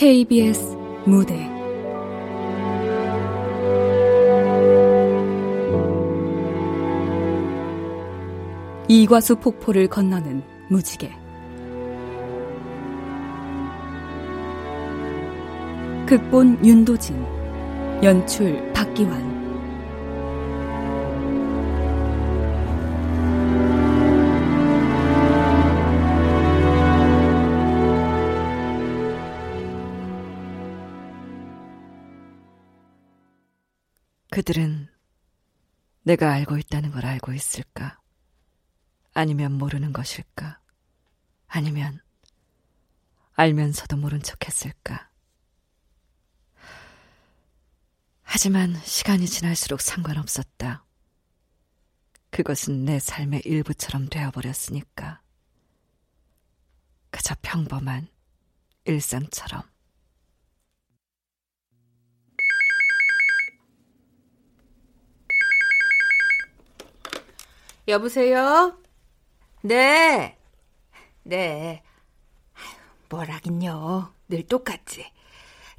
KBS 무대. 이과수 폭포를 건너는 무지개. 극본 윤도진 연출 박기환 그들은 내가 알고 있다는 걸 알고 있을까? 아니면 모르는 것일까? 아니면 알면서도 모른 척 했을까? 하지만 시간이 지날수록 상관없었다. 그것은 내 삶의 일부처럼 되어버렸으니까. 그저 평범한 일상처럼. 여보세요? 네. 네. 뭘 하긴요. 늘 똑같지.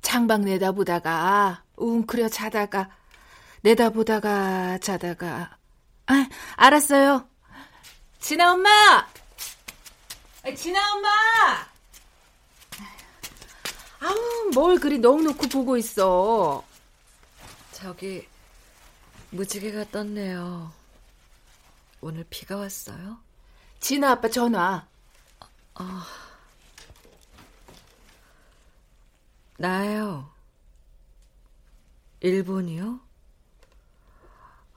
창밖 내다보다가 웅크려 자다가 내다보다가 자다가 아, 알았어요. 진아 엄마! 진아 엄마! 아우, 뭘 그리 넋놓고 보고 있어. 저기 무지개가 떴네요. 오늘 비가 왔어요? 진아 아빠 전화. 아, 나예요. 일본이요?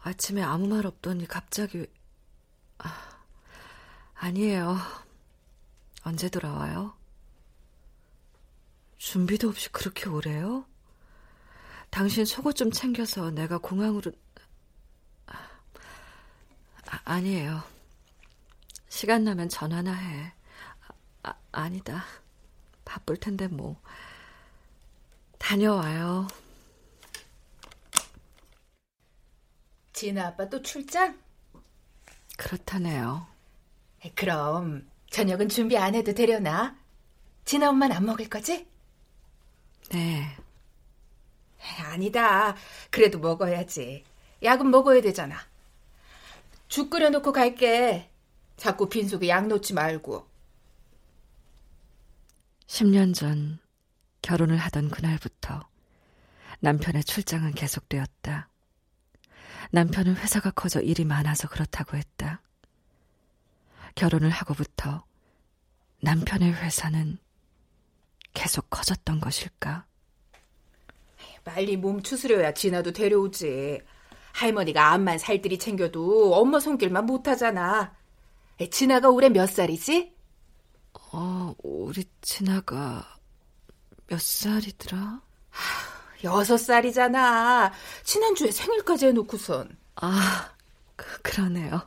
아침에 아무 말 없더니 갑자기 아, 아니에요. 언제 돌아와요? 준비도 없이 그렇게 오래요? 당신 속옷 좀 챙겨서 내가 공항으로 아, 아니에요. 시간 나면 전화나 해. 아, 아니다. 바쁠 텐데 뭐. 다녀와요. 진아 아빠 또 출장? 그렇다네요. 그럼 저녁은 준비 안 해도 되려나? 진아 엄마는 안 먹을 거지? 네. 아니다. 그래도 먹어야지. 약은 먹어야 되잖아. 죽 끓여놓고 갈게. 자꾸 빈속에 약 놓지 말고. 10년 전 결혼을 하던 그날부터 남편의 출장은 계속되었다. 남편은 회사가 커져 일이 많아서 그렇다고 했다. 결혼을 하고부터 남편의 회사는 계속 커졌던 것일까? 빨리 몸 추스려야 진아도 데려오지. 할머니가 암만 살들이 챙겨도 엄마 손길만 못하잖아. 진아가 올해 몇 살이지? 어, 우리 진아가 몇 살이더라? 여섯 살이잖아. 지난주에 생일까지 해놓고선. 아, 그, 그러네요.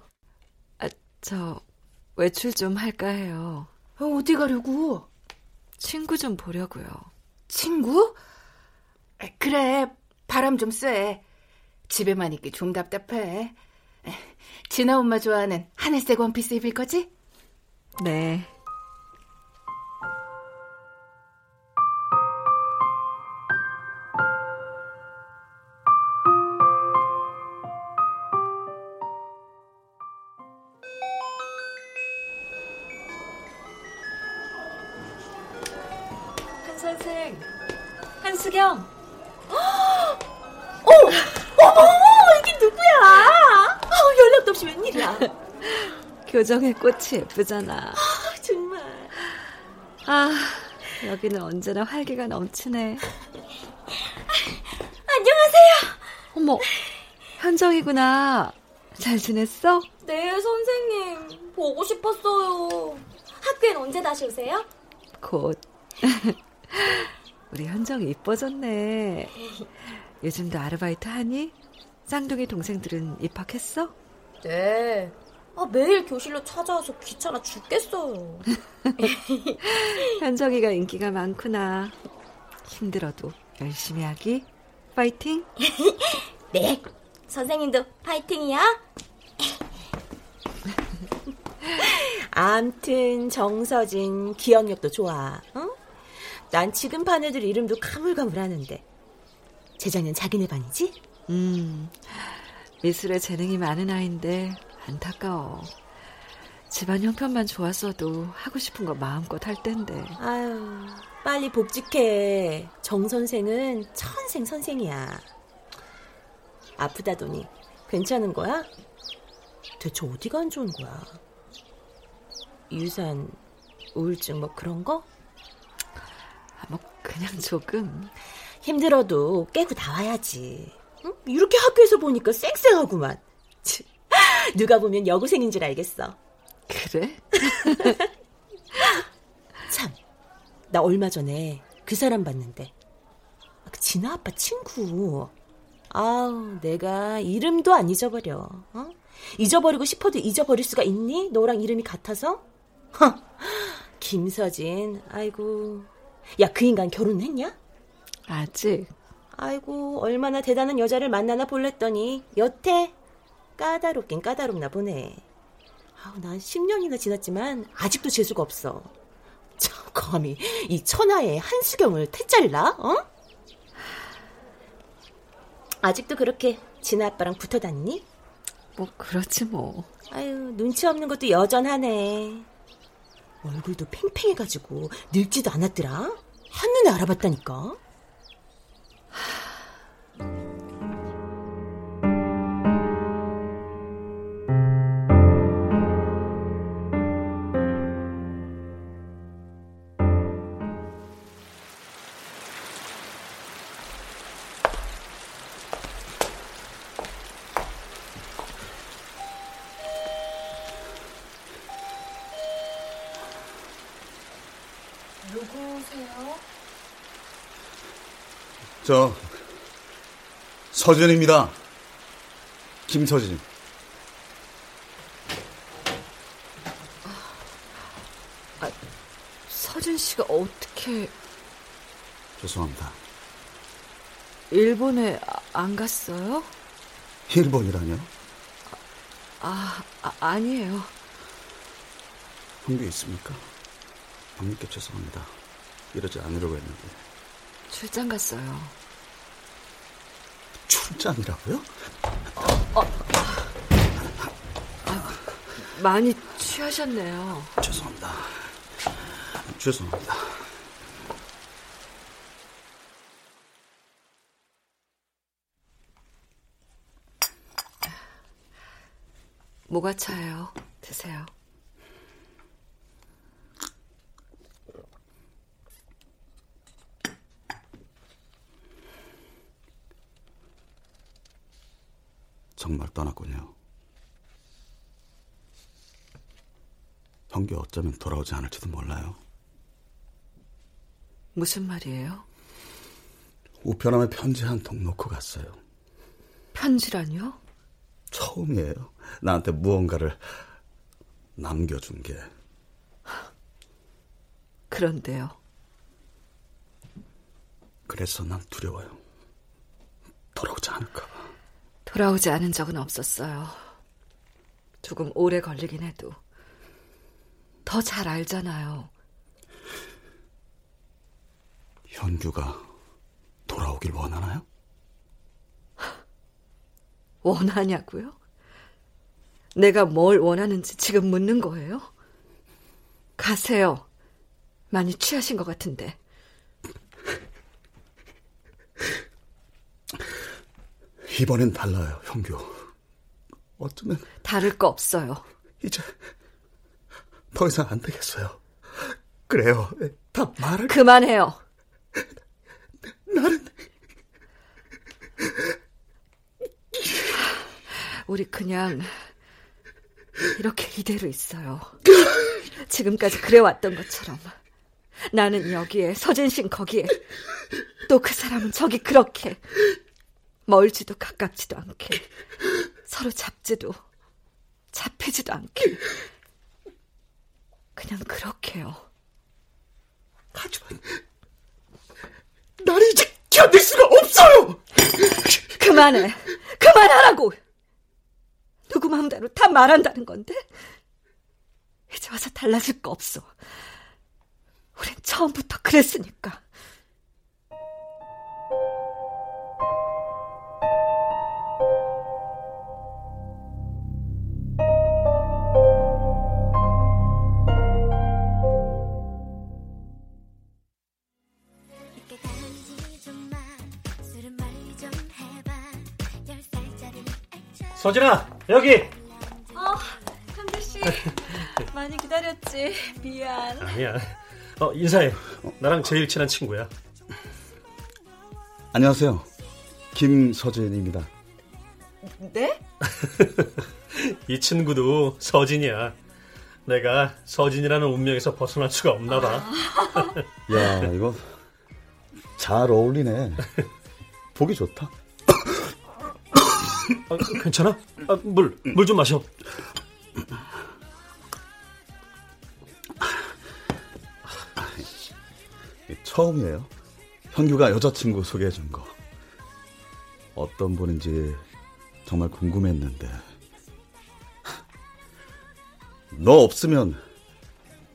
아, 저 외출 좀 할까 해요. 어, 어디 가려고? 친구 좀 보려고요. 친구? 그래, 바람 좀 쐬. 집에만 있기 좀 답답해. 진아 엄마 좋아하는 하늘색 원피스 입을 거지? 네. 교정의 꽃이 예쁘잖아. 아, 정말. 아, 여기는 언제나 활기가 넘치네. 안녕하세요. 어머, 현정이구나. 잘 지냈어? 네, 선생님. 보고 싶었어요. 학교엔 언제 다시 오세요? 곧. 우리 현정이 이뻐졌네. 요즘도 아르바이트 하니? 쌍둥이 동생들은 입학했어? 네. 아, 매일 교실로 찾아와서 귀찮아 죽겠어요. 현정이가 인기가 많구나. 힘들어도 열심히 하기. 파이팅. 네. 선생님도 파이팅이야. 암튼 정서진 기억력도 좋아. 응? 난 지금 반 애들 이름도 가물가물하는데. 재작년 자기네 반이지? 음, 미술에 재능이 많은 아이인데 안타까워. 집안 형편만 좋았어도 하고 싶은 거 마음껏 할 텐데. 아유, 빨리 복직해. 정 선생은 천생 선생이야. 아프다더니 괜찮은 거야? 대체 어디가 안 좋은 거야? 유산, 우울증 뭐 그런 거? 아, 뭐 그냥 조금. 힘들어도 깨고 나와야지. 응? 이렇게 학교에서 보니까 쌩쌩하구만. 누가 보면 여고생인 줄 알겠어. 그래? 참, 나 얼마 전에 그 사람 봤는데. 그 진아 아빠 친구. 아우, 내가 이름도 안 잊어버려. 어? 잊어버리고 싶어도 잊어버릴 수가 있니? 너랑 이름이 같아서? 허, 김서진, 아이고. 야, 그 인간 결혼했냐? 아직. 아이고, 얼마나 대단한 여자를 만나나 볼랬더니, 여태 까다롭긴 까다롭나 보네. 아우, 난 10년이나 지났지만, 아직도 재수가 없어. 참, 감히, 이 천하의 한수경을 태잘라, 어? 아직도 그렇게 진아 아빠랑 붙어 다니니? 뭐, 그렇지 뭐. 아유, 눈치 없는 것도 여전하네. 얼굴도 팽팽해가지고 늙지도 않았더라. 한눈에 알아봤다니까. 저 서준입니다. 김서진. 아, 서진 씨가 어떻게 죄송합니다. 일본에 안 갔어요? 일본이라뇨? 아, 아 아니에요. 한게 있습니까? 형님께 죄송합니다. 이러지 않으려고 했는데. 출장 갔어요. 출장이라고요? 어, 어. 아, 많이 취하셨네요. 죄송합니다. 죄송합니다. 뭐가 차요? 드세요. 정말 떠났군요. 형규 어쩌면 돌아오지 않을지도 몰라요. 무슨 말이에요? 우편함에 편지 한 통 놓고 갔어요. 편지라뇨? 처음이에요. 나한테 무언가를 남겨준 게. 그런데요. 그래서 난 두려워요. 돌아오지 않을까봐. 돌아오지 않은 적은 없었어요. 조금 오래 걸리긴 해도. 더 잘 알잖아요. 현규가 돌아오길 원하나요? 원하냐고요? 내가 뭘 원하는지 지금 묻는 거예요? 가세요. 많이 취하신 것 같은데. 이번엔 달라요, 형규. 어쩌면 다를 거 없어요. 이제 더 이상 안 되겠어요. 그래요. 다 말을 그만해요. 나는 우리 그냥 이렇게 이대로 있어요. 지금까지 그래왔던 것처럼. 나는 여기에, 서진신 거기에, 또 그 사람은 저기 그렇게. 멀지도 가깝지도 않게 서로 잡지도 잡히지도 않게 그냥 그렇게요. 하지만 난 이제 견딜 수가 없어요. 그만해. 그만하라고. 누구 마음대로 다 말한다는 건데 이제 와서 달라질 거 없어. 우린 처음부터 그랬으니까. 서진아 여기. 어, 현주 씨 많이 기다렸지. 미안. 아니야. 어 인사해. 나랑 제일 친한 친구야. 안녕하세요. 김서진입니다. 네? 이 친구도 서진이야. 내가 서진이라는 운명에서 벗어날 수가 없나 봐. 야, 이거 잘 어울리네. 보기 좋다. 아, 괜찮아? 아, 물, 물 좀 마셔. 처음이에요. 현규가 여자친구 소개해준 거. 어떤 분인지 정말 궁금했는데. 너 없으면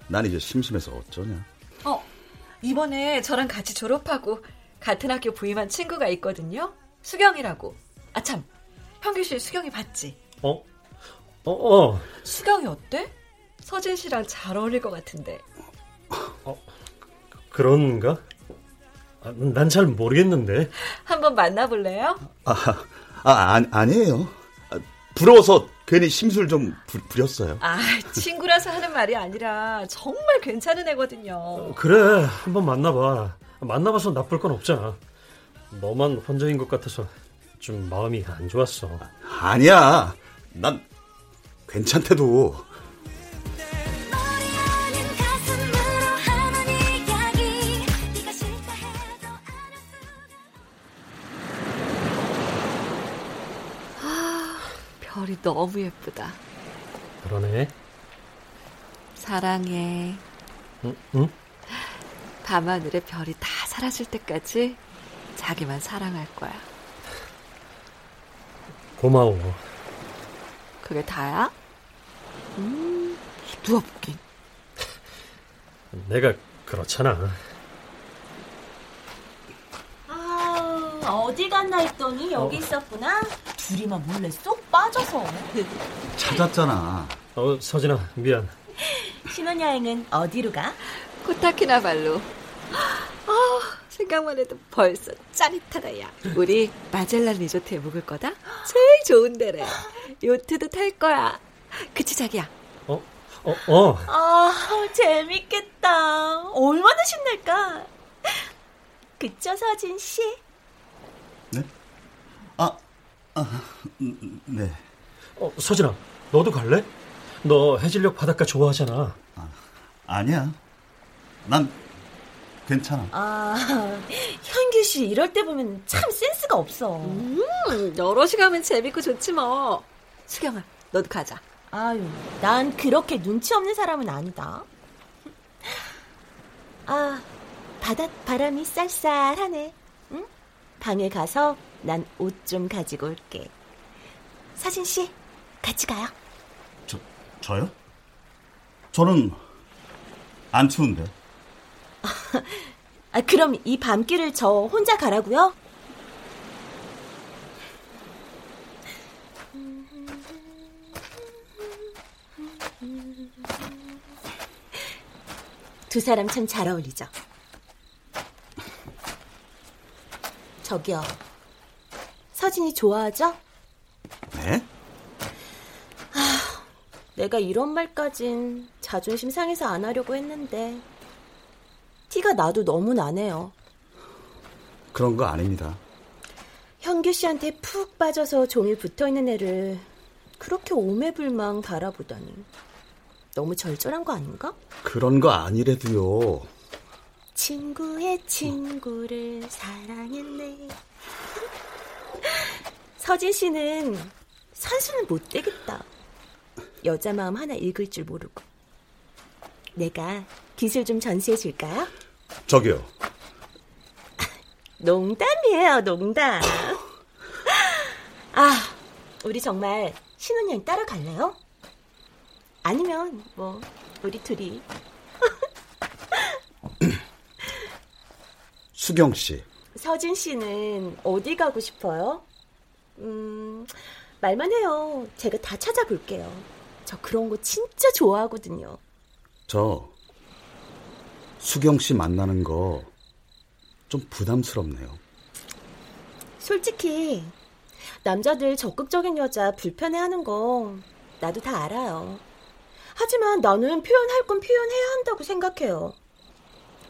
난 이제 심심해서 어쩌냐. 어, 이번에 저랑 같이 졸업하고 같은 학교 부임한 친구가 있거든요. 수경이라고. 아, 참. 현규 씨 수경이 봤지? 어? 어, 어. 수경이 어때? 서진 씨랑 잘 어울릴 것 같은데. 그런가? 아, 난잘 모르겠는데. 한번 만나볼래요? 아, 아, 아니, 아니에요. 아, 부러워서 괜히 심술 좀 부, 부렸어요. 아, 친구라서 하는 말이 아니라 정말 괜찮은 애거든요. 그래, 한번 만나봐. 만나봐서 나쁠 건 없잖아. 너만 혼자인 것 같아서 좀 마음이 안 좋았어. 아니야. 난 괜찮대도. 별이 너무 예쁘다. 그러네. 사랑해. 응? 응? 밤하늘의 별이 다 사라질 때까지 자기만 사랑할 거야. 고마워. 그게 다야? 음, 누워보긴. 내가 그렇잖아. 아, 어디 갔나 했더니 여기 있었구나. 둘이만 몰래 쏙 빠져서. 찾았잖아. 어, 서진아, 미안. 신혼여행은 어디로 가? 코타키나발루. 아, 생각만 해도 벌써 짜릿하다, 야. 우리 마젤란 리조트에 묵을 거다? 제일 좋은 데래. 요트도 탈 거야. 그치, 자기야? 어? 어, 어. 아, 재밌겠다. 얼마나 신날까? 그쵸, 서진 씨? 네? 아, 아, 음, 네. 어, 서진아, 너도 갈래? 너 해질녘 바닷가 좋아하잖아. 아니야. 난 괜찮아. 아, 현규 씨 이럴 때 보면 참 센스가 없어. 음, 여럿이 가면 재밌고 좋지 뭐. 수경아, 너도 가자. 아유, 난 그렇게 눈치 없는 사람은 아니다. 아, 바닷 바람이 쌀쌀하네. 응? 방에 가서 난 옷 좀 가지고 올게. 사진 씨, 같이 가요. 저, 저요? 저는 안 추운데. 아, 그럼 이 밤길을 저 혼자 가라고요? 두 사람 참 잘 어울리죠? 저기요. 서진이 좋아하죠? 네? 내가 이런 말까진 자존심 상해서 안 하려고 했는데 티가 나도 너무 나네요. 그런 거 아닙니다. 현규 씨한테 푹 빠져서 종일 붙어 있는 애를 그렇게 오매불망 바라보다니 너무 절절한 거 아닌가? 그런 거 아니래도요. 친구의 친구를 사랑했네. 서진 씨는 선수는 못 되겠다. 여자 마음 하나 읽을 줄 모르고. 내가 기술 좀 전수해 줄까요? 저기요. 농담이에요, 농담. 아, 우리 정말 신혼여행 따로 갈래요? 아니면 뭐 우리 둘이 수경 씨. 서진 씨는 어디 가고 싶어요? 음, 말만 해요. 제가 다 찾아볼게요. 저 그런 거 진짜 좋아하거든요. 저 수경 씨 만나는 거 좀 부담스럽네요. 솔직히 남자들 적극적인 여자 불편해하는 거 나도 다 알아요. 하지만 나는 표현할 건 표현해야 한다고 생각해요.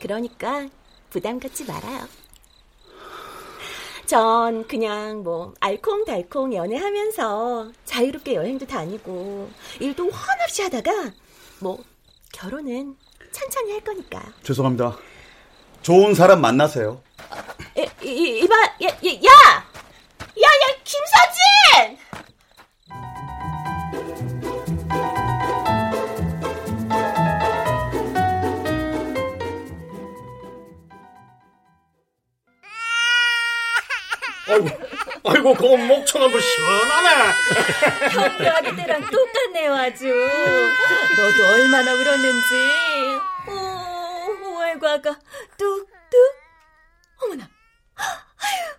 그러니까 부담 갖지 말아요. 전 그냥 뭐 알콩달콩 연애하면서 자유롭게 여행도 다니고 일도 환없이 하다가 뭐 결혼은 천천히 할 거니까요. 죄송합니다. 좋은 사람 만나세요. 이, 이, 이봐, 야, 야, 야! 야, 야, 김서진! 아이고, 아이고, 그 목청 한번 시원하네. 형도 아기 때랑 똑같네요, 아주. 너도 얼마나 울었는지. 오, 아이고, 아가 뚝뚝. 어머나. 아유,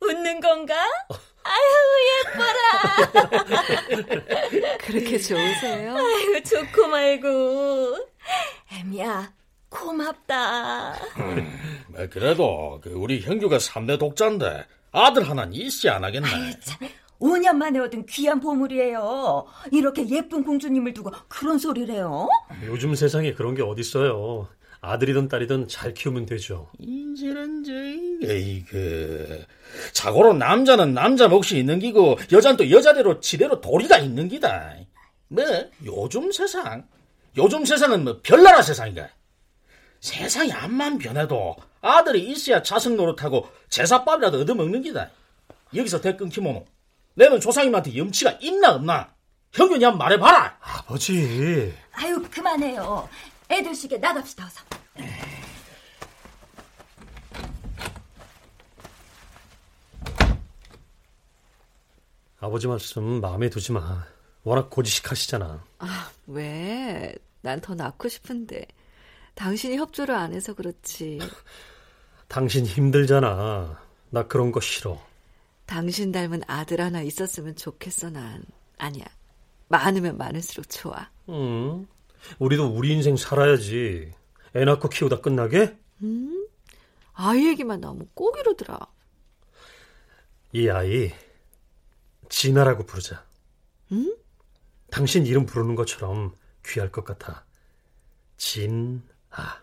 웃는 건가? 아유, 예뻐라. 그렇게 좋으세요? 아유, 좋고 말고. 애미야, 고맙다. 뭐 그래도 그 우리 형규가 3대 독자인데 아들 하나는 일시 안 하겠네. 5년 만에 얻은 귀한 보물이에요. 이렇게 예쁜 공주님을 두고 그런 소리를 해요? 요즘 세상에 그런 게 어딨어요. 아들이든 딸이든 잘 키우면 되죠. 인지런지 에이그 자고로 남자는 남자 몫이 있는 기고 여자는 또 여자대로 지대로 도리가 있는 기다. 뭐 요즘 세상 요즘 세상은 뭐 별나라 세상인가. 세상이 암만 변해도 아들이 있어야 자식 노릇하고 제사밥이라도 얻어먹는 기다. 여기서 대 끊기면 내는 조상님한테 염치가 있나 없나? 형균이 한번 말해봐라. 아버지. 아유, 그만해요. 애들 시계 나갑시다, 어서. 아버지 말씀 마음에 두지 마. 워낙 고지식하시잖아. 아, 왜? 난 더 낳고 싶은데. 당신이 협조를 안 해서 그렇지. 당신 힘들잖아. 나 그런 거 싫어. 당신 닮은 아들 하나 있었으면 좋겠어, 난. 아니야. 많으면 많을수록 좋아. 응. 우리도 우리 인생 살아야지. 애 낳고 키우다 끝나게? 음? 아이 얘기만 나오면 꼭 이러더라. 이 아이, 진아라고 부르자. 응? 당신 이름 부르는 것처럼 귀할 것 같아. 진 아.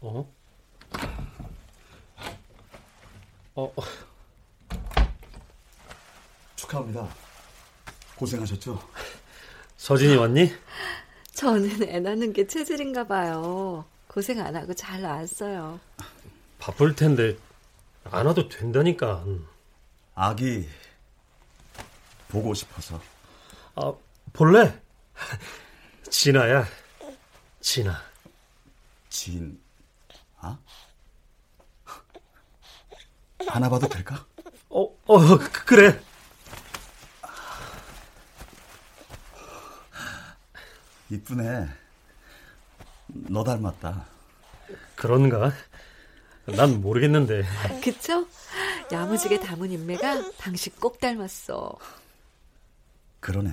어? 어, 축하합니다. 고생하셨죠? 서진이 왔니? 저는 애 낳는 게 체질인가 봐요. 고생 안 하고 잘 나왔어요. 바쁠 텐데 안 와도 된다니까. 아기 보고 싶어서. 아, 볼래? 진아야. 진아. 진, 아? 안아봐도 될까? 어, 어, 그- 그래. 이쁘네. 너 닮았다. 그런가? 난 모르겠는데. 그쵸? 야무지게 담은 인매가 당신 꼭 닮았어. 그러네.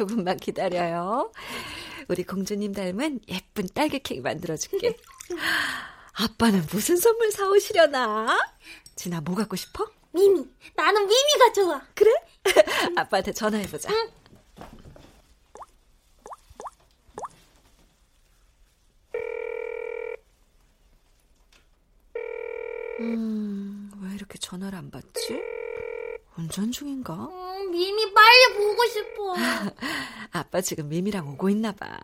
조금만 기다려요. 우리 공주님 닮은 예쁜 딸기 케이크 만들어줄게. 아빠는 무슨 선물 사오시려나? 진아, 뭐 갖고 싶어? 미미. 나는 미미가 좋아. 그래? 아빠한테 전화해보자. 음, 왜 이렇게 전화를 안 받지? 운전 중인가? 음, 미미 빨리 보고 싶어. 아빠 지금 미미랑 오고 있나 봐.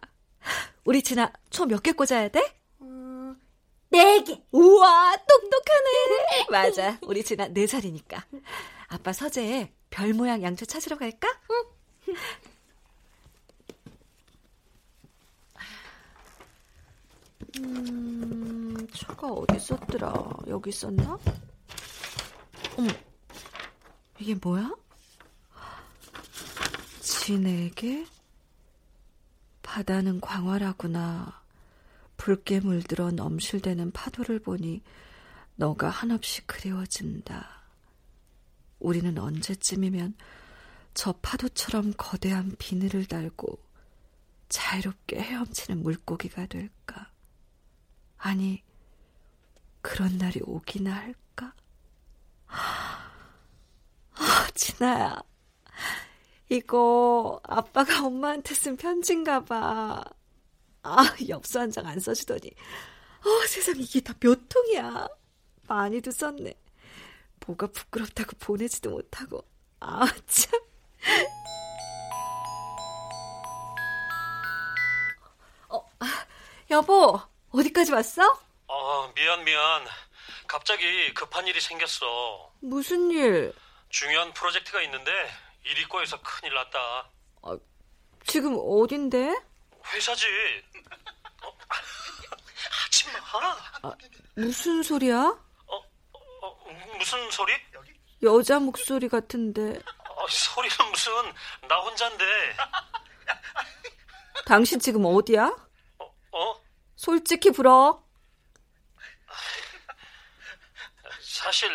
우리 진아 총 몇 개 꽂아야 돼? 음, 네 개. 우와 똑똑하네. 맞아. 우리 진아 네 살이니까. 아빠 서재에 별 모양 양초 찾으러 갈까? 응. 음, 초가 어디 있었더라? 여기 있었나? 어머, 이게 뭐야? 진에게? 바다는 광활하구나. 붉게 물들어 넘실대는 파도를 보니 너가 한없이 그리워진다. 우리는 언제쯤이면 저 파도처럼 거대한 비늘을 달고 자유롭게 헤엄치는 물고기가 될까? 아니, 그런 날이 오기나 할까? 아, 진아야. 이거 아빠가 엄마한테 쓴 편지인가 봐. 아, 엽서 한 장 안 써주더니. 어, 세상 이게 다 몇 통이야. 많이도 썼네. 뭐가 부끄럽다고 보내지도 못하고. 아, 참. 어, 아, 여보, 어디까지 왔어? 아, 미안, 미안. 갑자기 급한 일이 생겼어. 무슨 일? 중요한 프로젝트가 있는데 일이 꼬여서 큰일 났다. 아, 지금 어딘데? 회사지. 어, 하지 마. 아, 무슨 소리야? 어, 어, 무슨 소리? 여자 목소리 같은데. 어, 소리는 무슨 나 혼잔데. 당신 지금 어디야? 어? 어? 솔직히 불어. 사실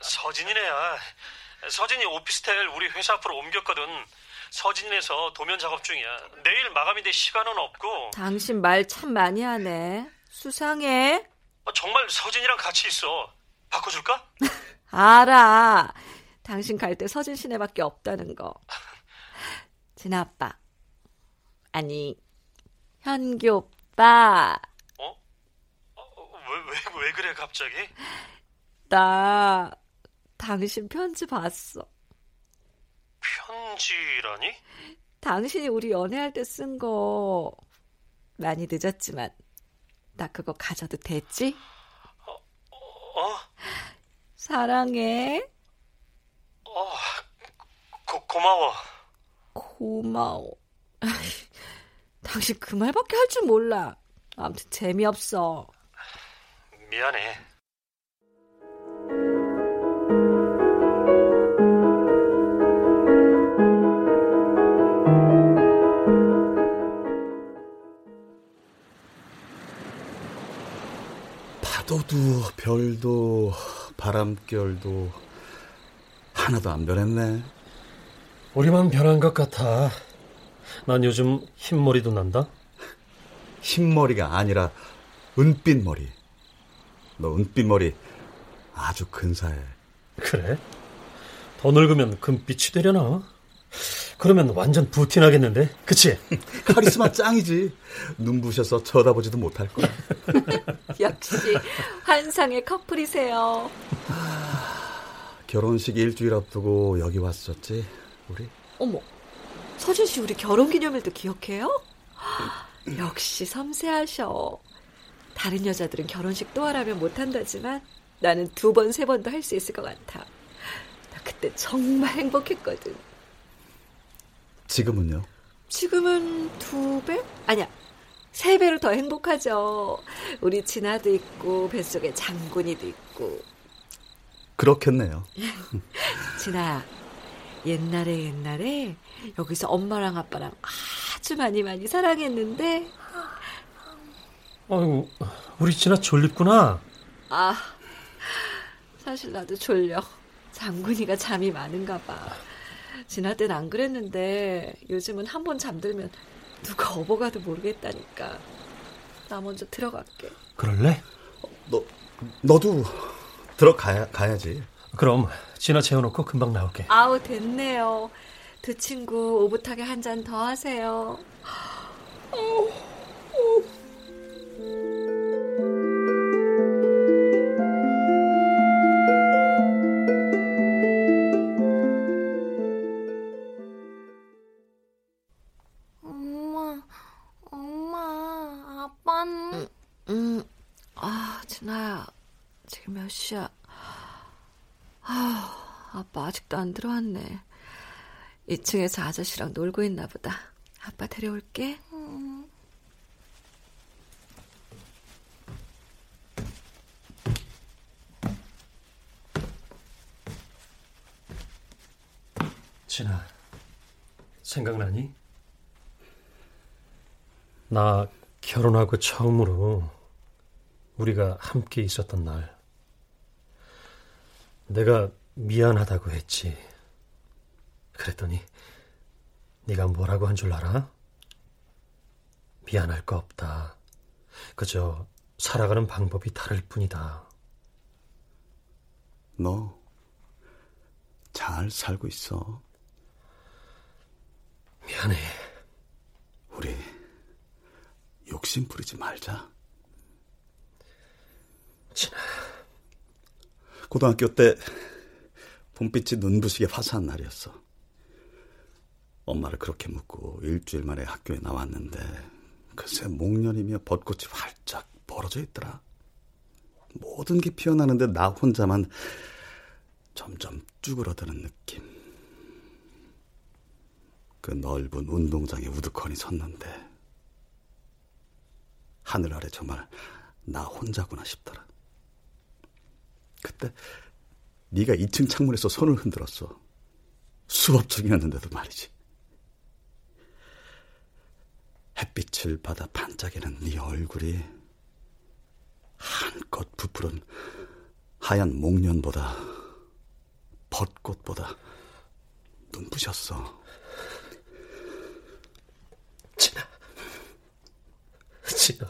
서진이네야. 서진이 오피스텔 우리 회사 앞으로 옮겼거든. 서진에서 도면 작업 중이야. 내일 마감인데 시간은 없고. 당신 말 참 많이 하네. 수상해. 어, 정말 서진이랑 같이 있어. 바꿔줄까? 알아. 당신 갈 때 서진 씨네밖에 없다는 거. 진아 아빠. 아니, 현기 오빠. 어? 어 왜, 왜, 왜 그래, 갑자기? 나 당신 편지 봤어. 편지라니? 당신이 우리 연애할 때 쓴 거 많이 늦었지만 나 그거 가져도 되지? 어? 어? 사랑해. 어, 고, 고마워. 고마워. 당신 그 말밖에 할 줄 몰라. 아무튼 재미없어. 미안해. 파도도 별도 바람결도 하나도 안 변했네. 우리만 변한 것 같아. 난 요즘 흰머리도 난다. 흰머리가 아니라 은빛 머리. 너 은빛 머리 아주 근사해. 그래? 더 늙으면 금빛이 되려나? 그러면 완전 부티나겠는데? 그치? 카리스마 짱이지. 눈부셔서 쳐다보지도 못할 거야. 역시 환상의 커플이세요. 결혼식 일주일 앞두고 여기 왔었지, 우리? 어머, 서준 씨 우리 결혼 기념일도 기억해요? 역시 섬세하셔. 다른 여자들은 결혼식 또 하라면 못한다지만 나는 두 번, 세 번도 할 수 있을 것 같아. 나 그때 정말 행복했거든. 지금은요? 지금은 두 배? 아니야. 세 배로 더 행복하죠. 우리 진아도 있고 뱃속에 장군이도 있고. 그렇겠네요. 진아, 옛날에 옛날에 여기서 엄마랑 아빠랑 아주 많이 많이 사랑했는데 아이고, 우리 진아 졸립구나. 아, 사실 나도 졸려. 장군이가 잠이 많은가 봐. 진아 때는 안 그랬는데 요즘은 한 번 잠들면 누가 업어가도 모르겠다니까. 나 먼저 들어갈게. 그럴래? 너, 너도 들어가야, 가야지. 그럼 진아 재워놓고 금방 나올게. 아우, 됐네요. 두 친구 오붓하게 한 잔 더 하세요. 엄마, 아직도 안 들어왔네. 2층에서 아저씨랑 놀고 있나 보다. 아빠 데려올게. 음. 진아, 생각나니? 나 결혼하고 처음으로 우리가 함께 있었던 날. 내가 미안하다고 했지. 그랬더니 네가 뭐라고 한 줄 알아? 미안할 거 없다. 그저 살아가는 방법이 다를 뿐이다. 너 잘 살고 있어. 미안해. 우리 욕심 부리지 말자. 진아. 고등학교 때 봄빛이 눈부시게 화사한 날이었어. 엄마를 그렇게 묻고 일주일 만에 학교에 나왔는데 글쎄 목련이며 벚꽃이 활짝 벌어져 있더라. 모든 게 피어나는데 나 혼자만 점점 쭈그러드는 느낌. 그 넓은 운동장에 우두커니 섰는데 하늘 아래 정말 나 혼자구나 싶더라. 그때 네가 2층 창문에서 손을 흔들었어. 수업 중이었는데도 말이지. 햇빛을 받아 반짝이는 네 얼굴이 한껏 부풀은 하얀 목련보다 벚꽃보다 눈부셨어. 진아. 진아.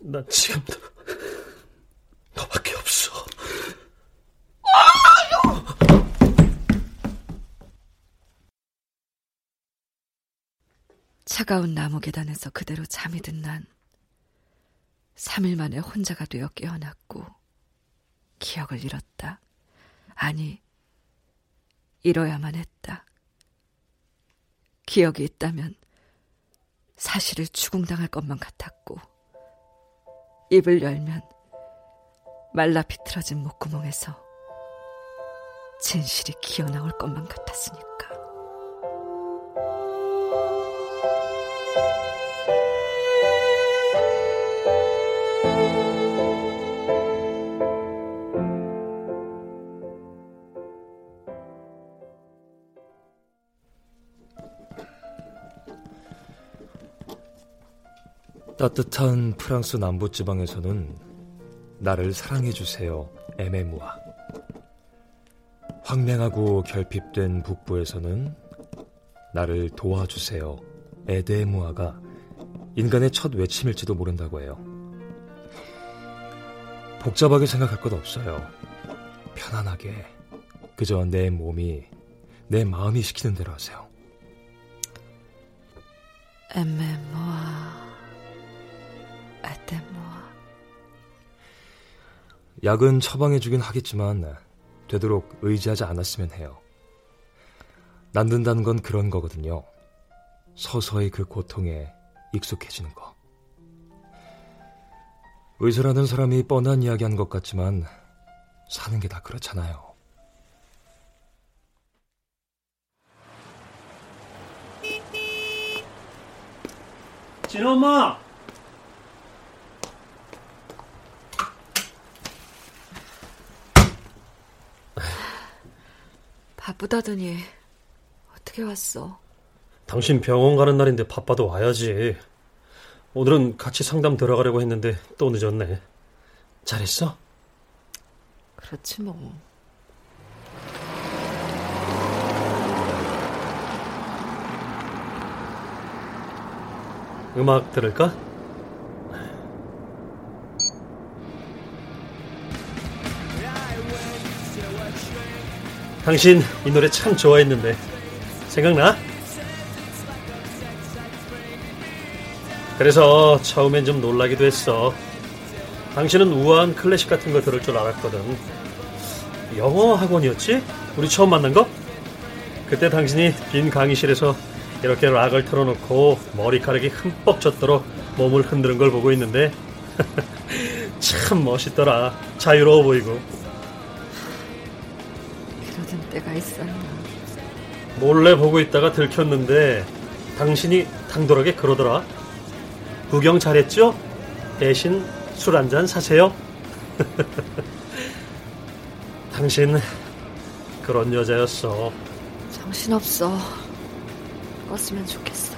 난 지금도 너밖에 없어. 차가운 나무 계단에서 그대로 잠이 든 난 3일 만에 혼자가 되어 깨어났고 기억을 잃었다. 아니, 잃어야만 했다. 기억이 있다면 사실을 추궁당할 것만 같았고 입을 열면 말라 비틀어진 목구멍에서 진실이 기어나올 것만 같았으니까. 따뜻한 프랑스 남부 지방에서는 나를 사랑해 주세요 에메무아 황량하고 결핍된 북부에서는 나를 도와주세요 에데무아가 인간의 첫 외침일지도 모른다고 해요. 복잡하게 생각할 것 없어요. 편안하게 그저 내 몸이 내 마음이 시키는 대로 하세요. 에메모 약은 처방해주긴 하겠지만 되도록 의지하지 않았으면 해요. 낫는다는 건 그런 거거든요. 서서히 그 고통에 익숙해지는 거. 의사라는 사람이 뻔한 이야기 한 것 같지만 사는 게 다 그렇잖아요. 진아 엄마! 바쁘다더니 어떻게 왔어? 당신 병원 가는 날인데 바빠도 와야지. 오늘은 같이 상담 들어가려고 했는데 또 늦었네. 잘했어? 그렇지 뭐. 음악 들을까? 당신 이 노래 참 좋아했는데 생각나? 그래서 처음엔 좀 놀라기도 했어. 당신은 우아한 클래식 같은 거 들을 줄 알았거든. 영어 학원이었지? 우리 처음 만난 거? 그때 당신이 빈 강의실에서 이렇게 락을 틀어놓고 머리카락이 흠뻑 젖도록 몸을 흔드는 걸 보고 있는데 참 멋있더라. 자유로워 보이고. 있었나. 몰래 보고 있다가 들켰는데 당신이 당돌하게 그러더라. 구경 잘했죠? 대신 술 한 잔 사세요. 당신 그런 여자였어. 정신없어. 껐으면 좋겠어.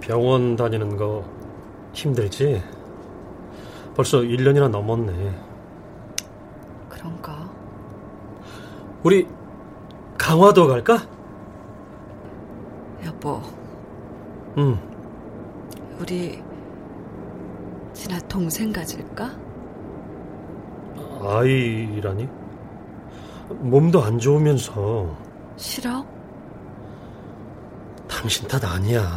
병원 다니는 거 힘들지? 벌써 1년이나 넘었네. 그런가? 우리 강화도 갈까? 여보, 응. 우리 진아 동생 가질까? 아이라니? 몸도 안 좋으면서 싫어? 당신 탓 아니야.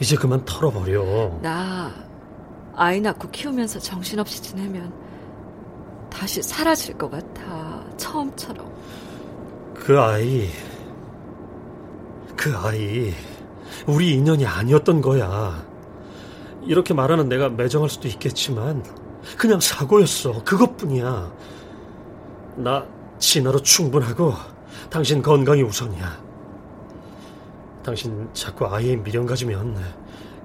이제 그만 털어버려. 나 아이 낳고 키우면서 정신없이 지내면 다시 사라질 것 같아. 처음처럼. 그 아이, 그 아이, 우리 인연이 아니었던 거야. 이렇게 말하는 내가 매정할 수도 있겠지만, 그냥 사고였어. 그것뿐이야. 나 진화로 충분하고, 당신 건강이 우선이야. 당신 자꾸 아이의 미련 가지면,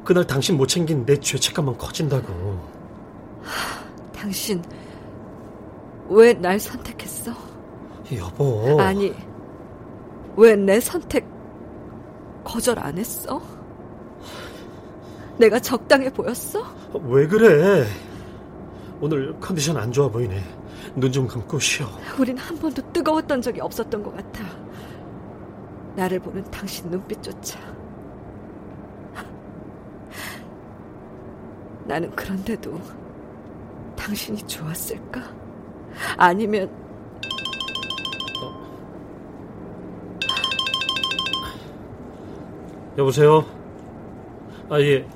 그날 당신 못 챙긴 내 죄책감만 커진다고. 당신, 왜 날 선택했어? 여보. 아니, 왜 내 선택 거절 안 했어? 내가 적당해 보였어? 왜 그래? 오늘 컨디션 안 좋아 보이네. 눈 좀 감고 쉬어. 우린 한 번도 뜨거웠던 적이 없었던 것 같아. 나를 보는 당신 눈빛조차. 나는 그런데도 당신이 좋았을까? 아니면 여보세요? 아, 예.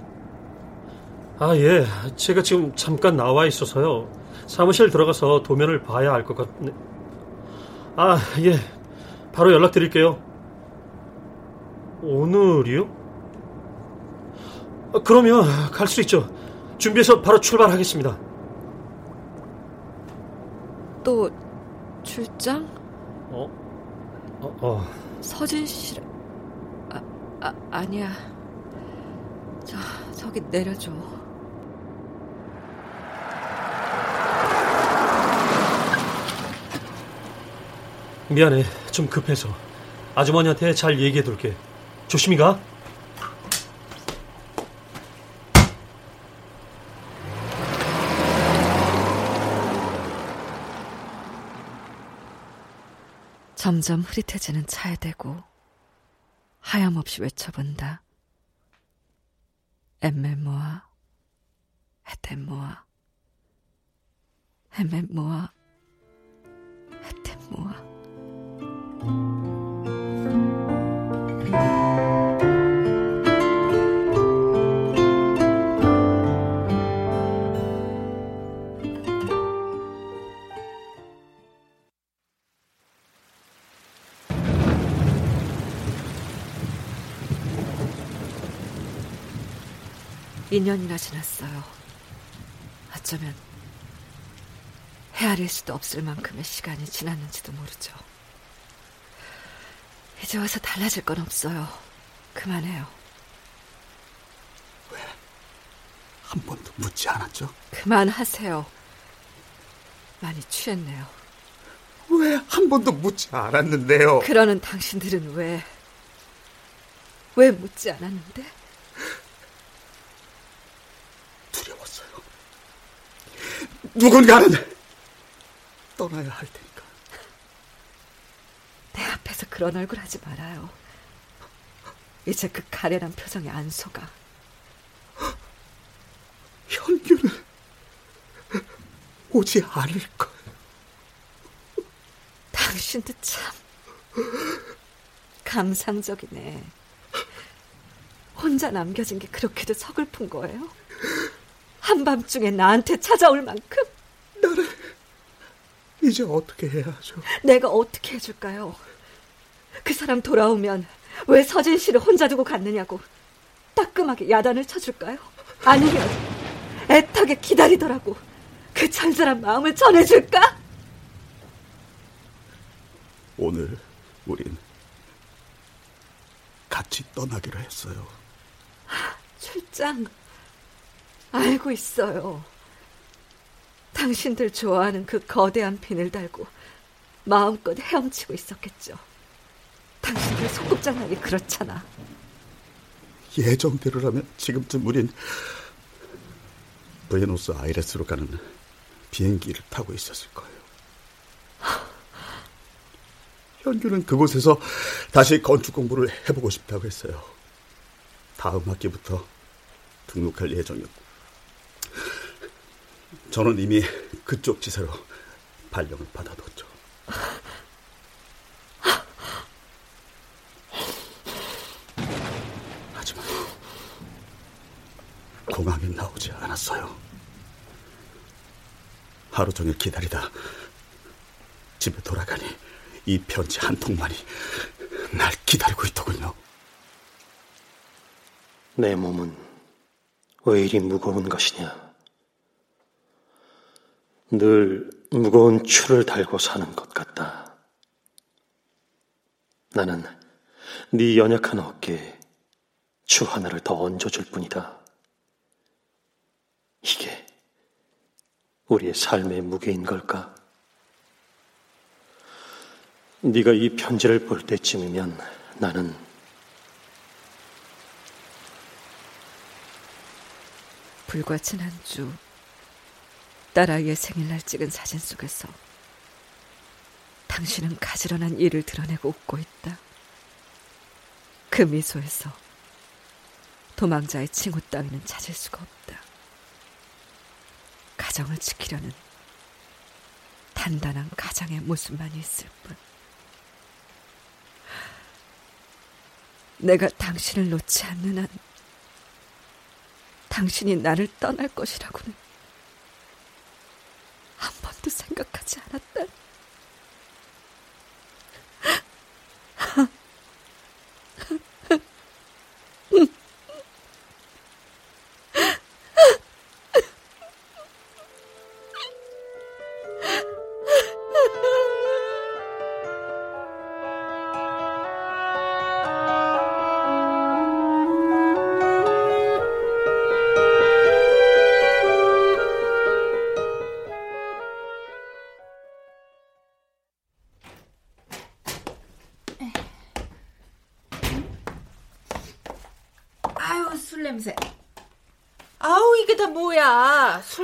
아, 예. 제가 지금 잠깐 나와 있어서요. 사무실 들어가서 도면을 봐야 알 것 같네. 아, 예. 바로 연락드릴게요. 오늘이요? 아, 그러면 갈 수 있죠. 준비해서 바로 출발하겠습니다. 또 출장? 어? 어, 어. 서진 씨, 아, 아 아니야. 저 저기 내려줘. 미안해. 좀 급해서. 아주머니한테 잘 얘기해 둘게. 조심히 가. 점점 흐릿해지는 차에 대고 하염없이 외쳐본다. 엠멜모아, 헤템모아, 헤멜모아, 헤템모아. 이 년이나 지났어요. 어쩌면 헤아릴 수도 없을 만큼의 시간이 지났는지도 모르죠. 이제 와서 달라질 건 없어요. 그만해요. 왜? 한 번도 묻지 않았죠? 그만하세요. 많이 취했네요. 왜 한 번도 묻지 않았는데요? 그러는 당신들은 왜, 왜 묻지 않았는데? 두려웠어요. 누군가는 떠나야 할 테니까. 내 앞에서 그런 얼굴 하지 말아요. 이제 그 가련한 표정이 안 속아. 현규는 오지 않을 거예요. 당신도 참 감상적이네. 혼자 남겨진 게 그렇게도 서글픈 거예요? 한밤중에 나한테 찾아올 만큼? 나를 이제 어떻게 해야 하죠? 내가 어떻게 해줄까요? 그 사람 돌아오면 왜 서진 씨를 혼자 두고 갔느냐고 따끔하게 야단을 쳐줄까요? 아니면 애타게 기다리더라고 그 절절한 마음을 전해줄까? 오늘 우린 같이 떠나기로 했어요. 출장 알고 있어요. 당신들 좋아하는 그 거대한 핀을 달고 마음껏 헤엄치고 있었겠죠. 당신들 소꿉장난이 그렇잖아. 예정대로라면 지금쯤 우린 부에노스 아이레스로 가는 비행기를 타고 있었을 거예요. 현규는 그곳에서 다시 건축 공부를 해보고 싶다고 했어요. 다음 학기부터 등록할 예정이었고. 저는 이미 그쪽 지사로 발령을 받아뒀죠. 하지만 공항에 나오지 않았어요. 하루 종일 기다리다 집에 돌아가니 이 편지 한 통만이 날 기다리고 있더군요. 내 몸은 왜 이리 무거운 것이냐? 늘 무거운 추를 달고 사는 것 같다. 나는 네 연약한 어깨에 추 하나를 더 얹어줄 뿐이다. 이게 우리의 삶의 무게인 걸까? 네가 이 편지를 볼 때쯤이면 나는 불과 지난 주 딸아이의 생일날 찍은 사진 속에서 당신은 가지런한 일을 드러내고 웃고 있다. 그 미소에서 도망자의 칭호 따위는 찾을 수가 없다. 가정을 지키려는 단단한 가장의 모습만이 있을 뿐. 내가 당신을 놓지 않는 한 당신이 나를 떠날 것이라고는 한 번도 생각하지 않았다.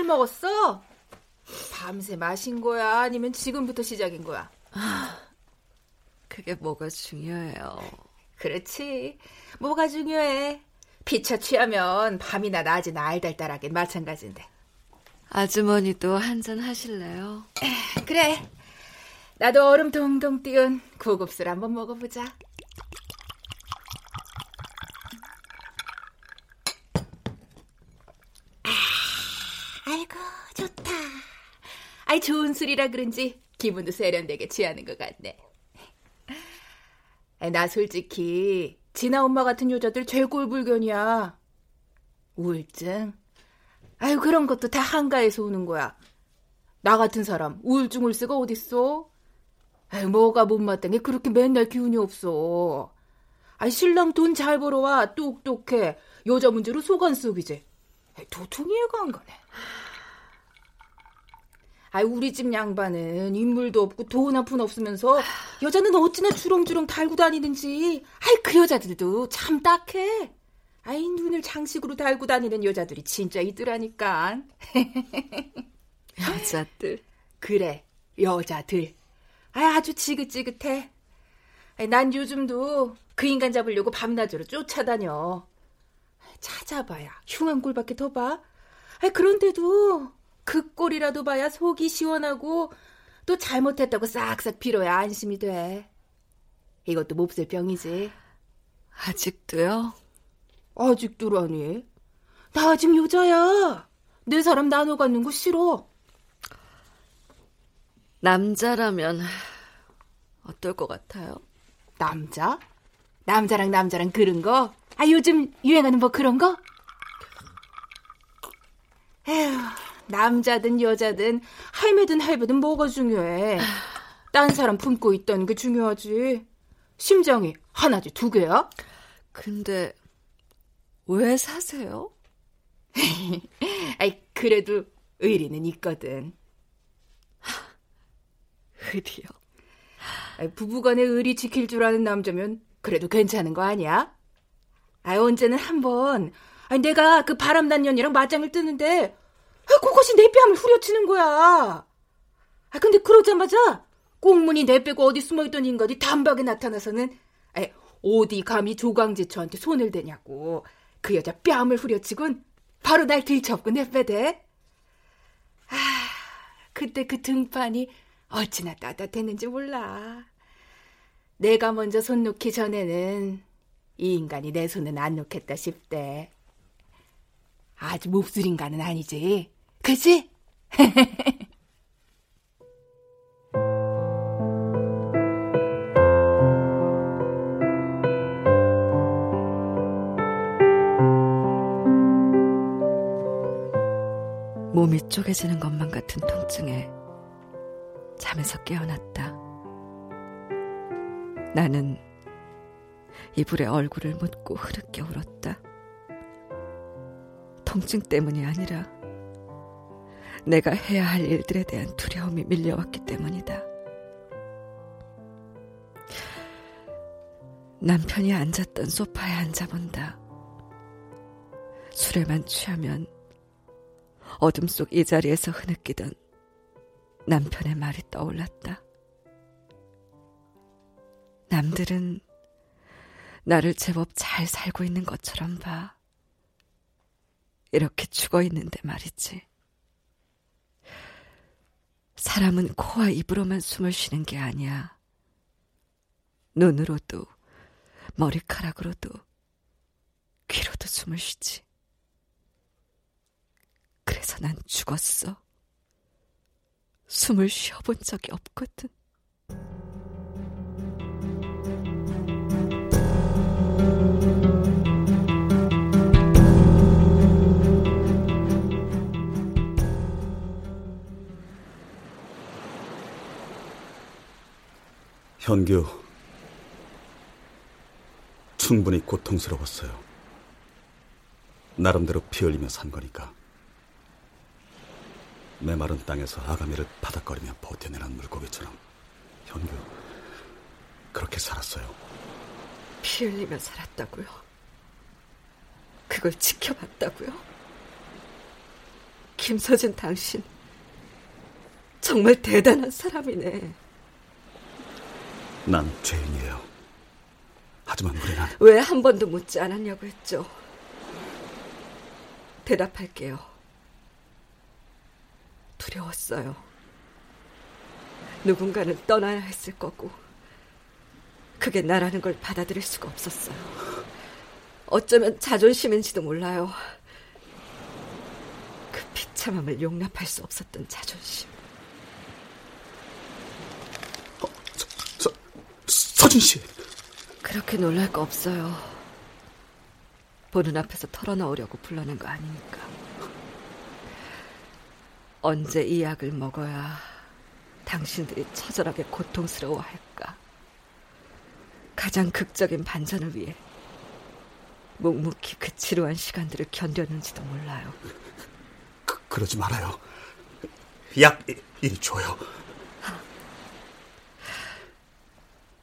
술 먹었어? 밤새 마신 거야? 아니면 지금부터 시작인 거야? 아, 그게 뭐가 중요해요. 그렇지. 뭐가 중요해? 피차 취하면 밤이나 낮이나 알달달하긴 마찬가지인데. 아주머니도 한잔 하실래요? 그래. 나도 얼음 동동 띄운 고급술 한번 먹어보자. 아이고 좋다. 아이 좋은 술이라 그런지 기분도 세련되게 취하는 것 같네. 나 솔직히 진아 엄마 같은 여자들 제일 꼴불견이야. 우울증? 아유 그런 것도 다 한가해서 오는 거야. 나 같은 사람 우울증 올 수가 어딨어? 아유 뭐가 못마땅해 그렇게 맨날 기운이 없어. 아 신랑 돈 잘 벌어와 똑똑해 여자 문제로 속안 속이지. 도통이 해가 안 가네. 아, 우리 집 양반은 인물도 없고 돈 한 푼 없으면서 여자는 어찌나 주렁주렁 달고 다니는지. 아이, 그 여자들도 참 딱해. 아이, 눈을 장식으로 달고 다니는 여자들이 진짜 있더라니까. 여자들. 그래, 여자들. 아, 아주 지긋지긋해. 아이, 난 요즘도 그 인간 잡으려고 밤낮으로 쫓아다녀. 찾아봐야 흉한 꼴밖에 더 봐. 아, 그런데도 그 꼴이라도 봐야 속이 시원하고 또 잘못했다고 싹싹 빌어야 안심이 돼. 이것도 몹쓸 병이지. 아직도요? 아직도라니. 나 아직 여자야. 내 사람 나눠 갖는 거 싫어. 남자라면 어떨 것 같아요? 남자? 남자랑 남자랑 그런 거? 아, 요즘 유행하는 뭐 그런 거? 에휴, 남자든 여자든 할매든 할배든 뭐가 중요해. 딴 사람 품고 있다는 게 중요하지. 심장이 하나지 두 개야? 근데 왜 사세요? 아이, 그래도 의리는 있거든. 의리요. 부부간의 의리 지킬 줄 아는 남자면 그래도 괜찮은 거 아니야? 아, 언제는 한번 아니, 내가 그 바람난 년이랑 맞짱을 뜨는데 아, 그것이 내 뺨을 후려치는 거야. 아, 근데 그러자마자 꽁문이 내빼고 어디 숨어있던 인간이 단박에 나타나서는 아, 어디 감히 조강지처한테 손을 대냐고 그 여자 뺨을 후려치곤 바로 날 들쳐업고 내빼대. 아, 그때 그 등판이 어찌나 따뜻했는지 몰라. 내가 먼저 손 놓기 전에는 이 인간이 내 손은 안 놓겠다 싶대. 아주 몹쓸 인간은 아니지. 그치? 몸이 쪼개지는 것만 같은 통증에 잠에서 깨어났다. 나는 이불에 얼굴을 묻고 흐르게 울었다. 통증 때문이 아니라 내가 해야 할 일들에 대한 두려움이 밀려왔기 때문이다. 남편이 앉았던 소파에 앉아본다. 술에만 취하면 어둠 속 이 자리에서 흐느끼던 남편의 말이 떠올랐다. 남들은 나를 제법 잘 살고 있는 것처럼 봐. 이렇게 죽어 있는데 말이지. 사람은 코와 입으로만 숨을 쉬는 게 아니야. 눈으로도, 머리카락으로도, 귀로도 숨을 쉬지. 그래서 난 죽었어. 숨을 쉬어본 적이 없거든. 현규, 충분히 고통스러웠어요. 나름대로 피 흘리며 산 거니까. 메마른 땅에서 아가미를 바닥거리며 버텨내는 물고기처럼 현규 그렇게 살았어요. 피 흘리며 살았다고요? 그걸 지켜봤다고요? 김서진 당신 정말 대단한 사람이네. 난 죄인이에요. 하지만 우리는 왜 한 번도 묻지 않았냐고 했죠. 대답할게요. 두려웠어요. 누군가는 떠나야 했을 거고, 그게 나라는 걸 받아들일 수가 없었어요. 어쩌면 자존심인지도 몰라요. 그 비참함을 용납할 수 없었던 자존심. 서준 씨. 그렇게 놀랄 거 없어요. 보는 앞에서 털어놓으려고 불러낸 거 아니니까. 언제 이 약을 먹어야 당신들이 처절하게 고통스러워할까? 가장 극적인 반전을 위해 묵묵히 그 지루한 시간들을 견뎠는지도 몰라요. 그, 그러지 말아요. 약 이리 줘요.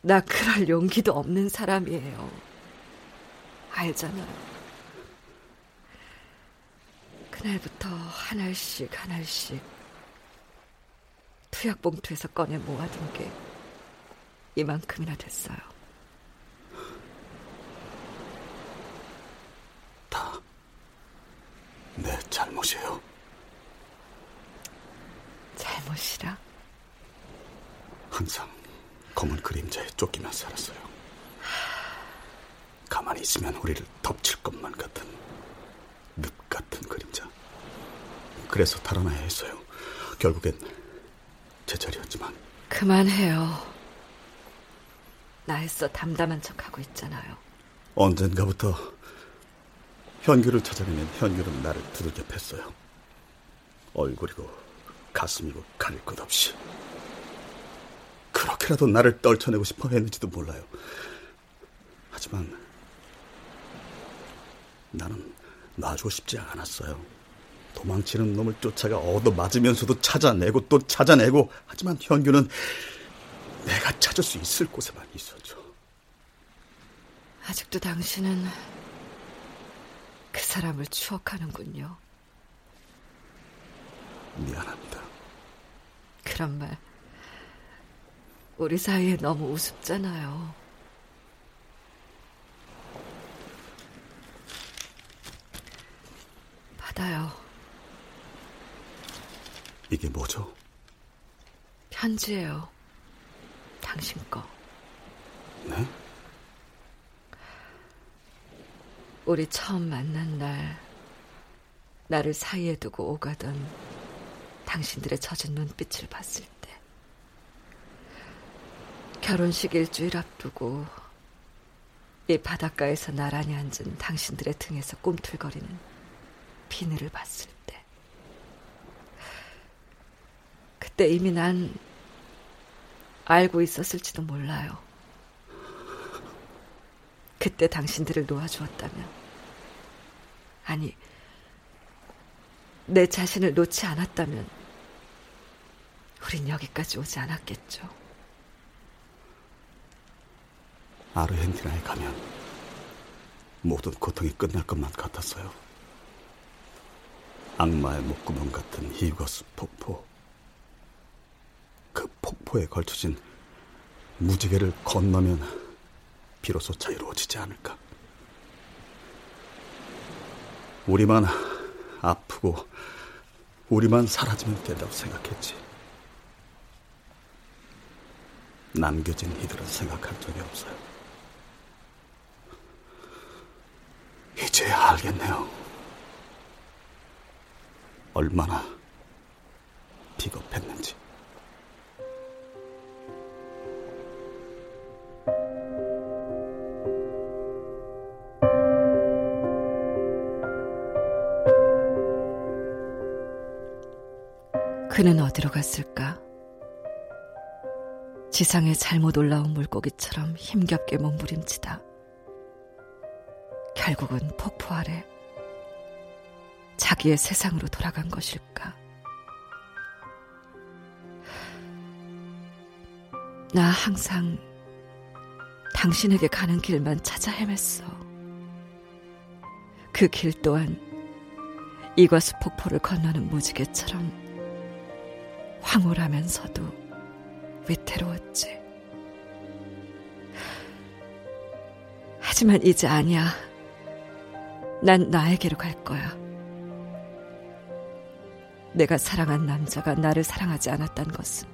나 그럴 용기도 없는 사람이에요. 알잖아요. 그날부터 한 알씩 한 알씩 투약 봉투에서 꺼내 모아둔 게 이만큼이나 됐어요. 다 내 잘못이에요. 잘못이라? 항상 검은 그림자에 쫓기며 살았어요. 가만히 있으면 우리를 덮칠 것만 같은 늪 같은 그림자. 그래서 달아나야 했어요. 결국엔 제 자리였지만. 그만해요. 나 애써 담담한 척하고 있잖아요. 언젠가부터 현규를 찾아내면 현규는 나를 두들겨 팼어요. 얼굴이고 가슴이고 가릴 것 없이. 그렇게라도 나를 떨쳐내고 싶어 했는지도 몰라요. 하지만 나는 놔주고 싶지 않았어요. 도망치는 놈을 쫓아가 얻어맞으면서도 찾아내고 또 찾아내고 하지만 현규는 내가 찾을 수 있을 곳에만 있어줘. 아직도 당신은 그 사람을 추억하는군요. 미안합니다. 그런 말 우리 사이에 너무 우습잖아요. 받아요. 이게 뭐죠? 편지예요. 당신 거. 네? 우리 처음 만난 날, 나를 사이에 두고 오가던 당신들의 젖은 눈빛을 봤을 때, 결혼식 일주일 앞두고 이 바닷가에서 나란히 앉은 당신들의 등에서 꿈틀거리는 비늘을 봤을 때, 그때 이미 난 알고 있었을지도 몰라요. 그때 당신들을 놓아주었다면, 아니, 내 자신을 놓지 않았다면, 우린 여기까지 오지 않았겠죠. 아르헨티나에 가면 모든 고통이 끝날 것만 같았어요. 악마의 목구멍 같은 히거스 폭포. 그 폭포에 걸쳐진 무지개를 건너면 비로소 자유로워지지 않을까. 우리만 아프고 우리만 사라지면 된다고 생각했지. 남겨진 이들은 생각할 적이 없어요. 이제 알겠네요. 얼마나 비겁했는지. 그는 어디로 갔을까? 지상에 잘못 올라온 물고기처럼 힘겹게 몸부림치다. 결국은 폭포 아래 자기의 세상으로 돌아간 것일까? 나 항상 당신에게 가는 길만 찾아 헤맸어. 그 길 또한 이과수 폭포를 건너는 무지개처럼 황홀하면서도 위태로웠지. 하지만 이제 아니야. 난 나에게로 갈 거야. 내가 사랑한 남자가 나를 사랑하지 않았단 것은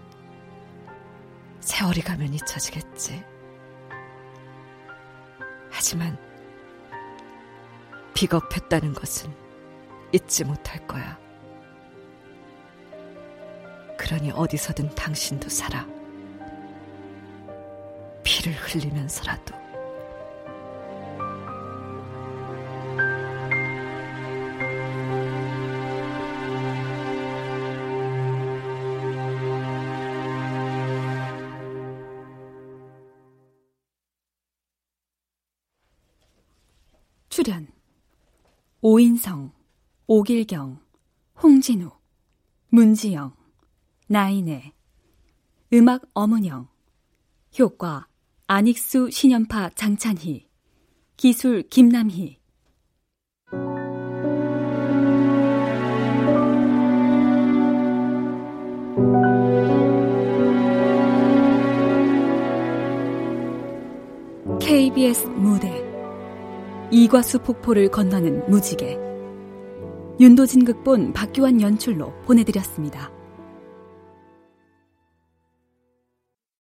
세월이 가면 잊혀지겠지. 하지만 비겁했다는 것은 잊지 못할 거야. 그러니 어디서든 당신도 살아. 피를 흘리면서라도. 오길경, 홍진우, 문지영, 나인애, 음악 어문영, 효과 안익수 신연파 장찬희, 기술 김남희. KBS 무대 이과수 폭포를 건너는 무지개 윤도진 극본 박규환 연출로 보내드렸습니다.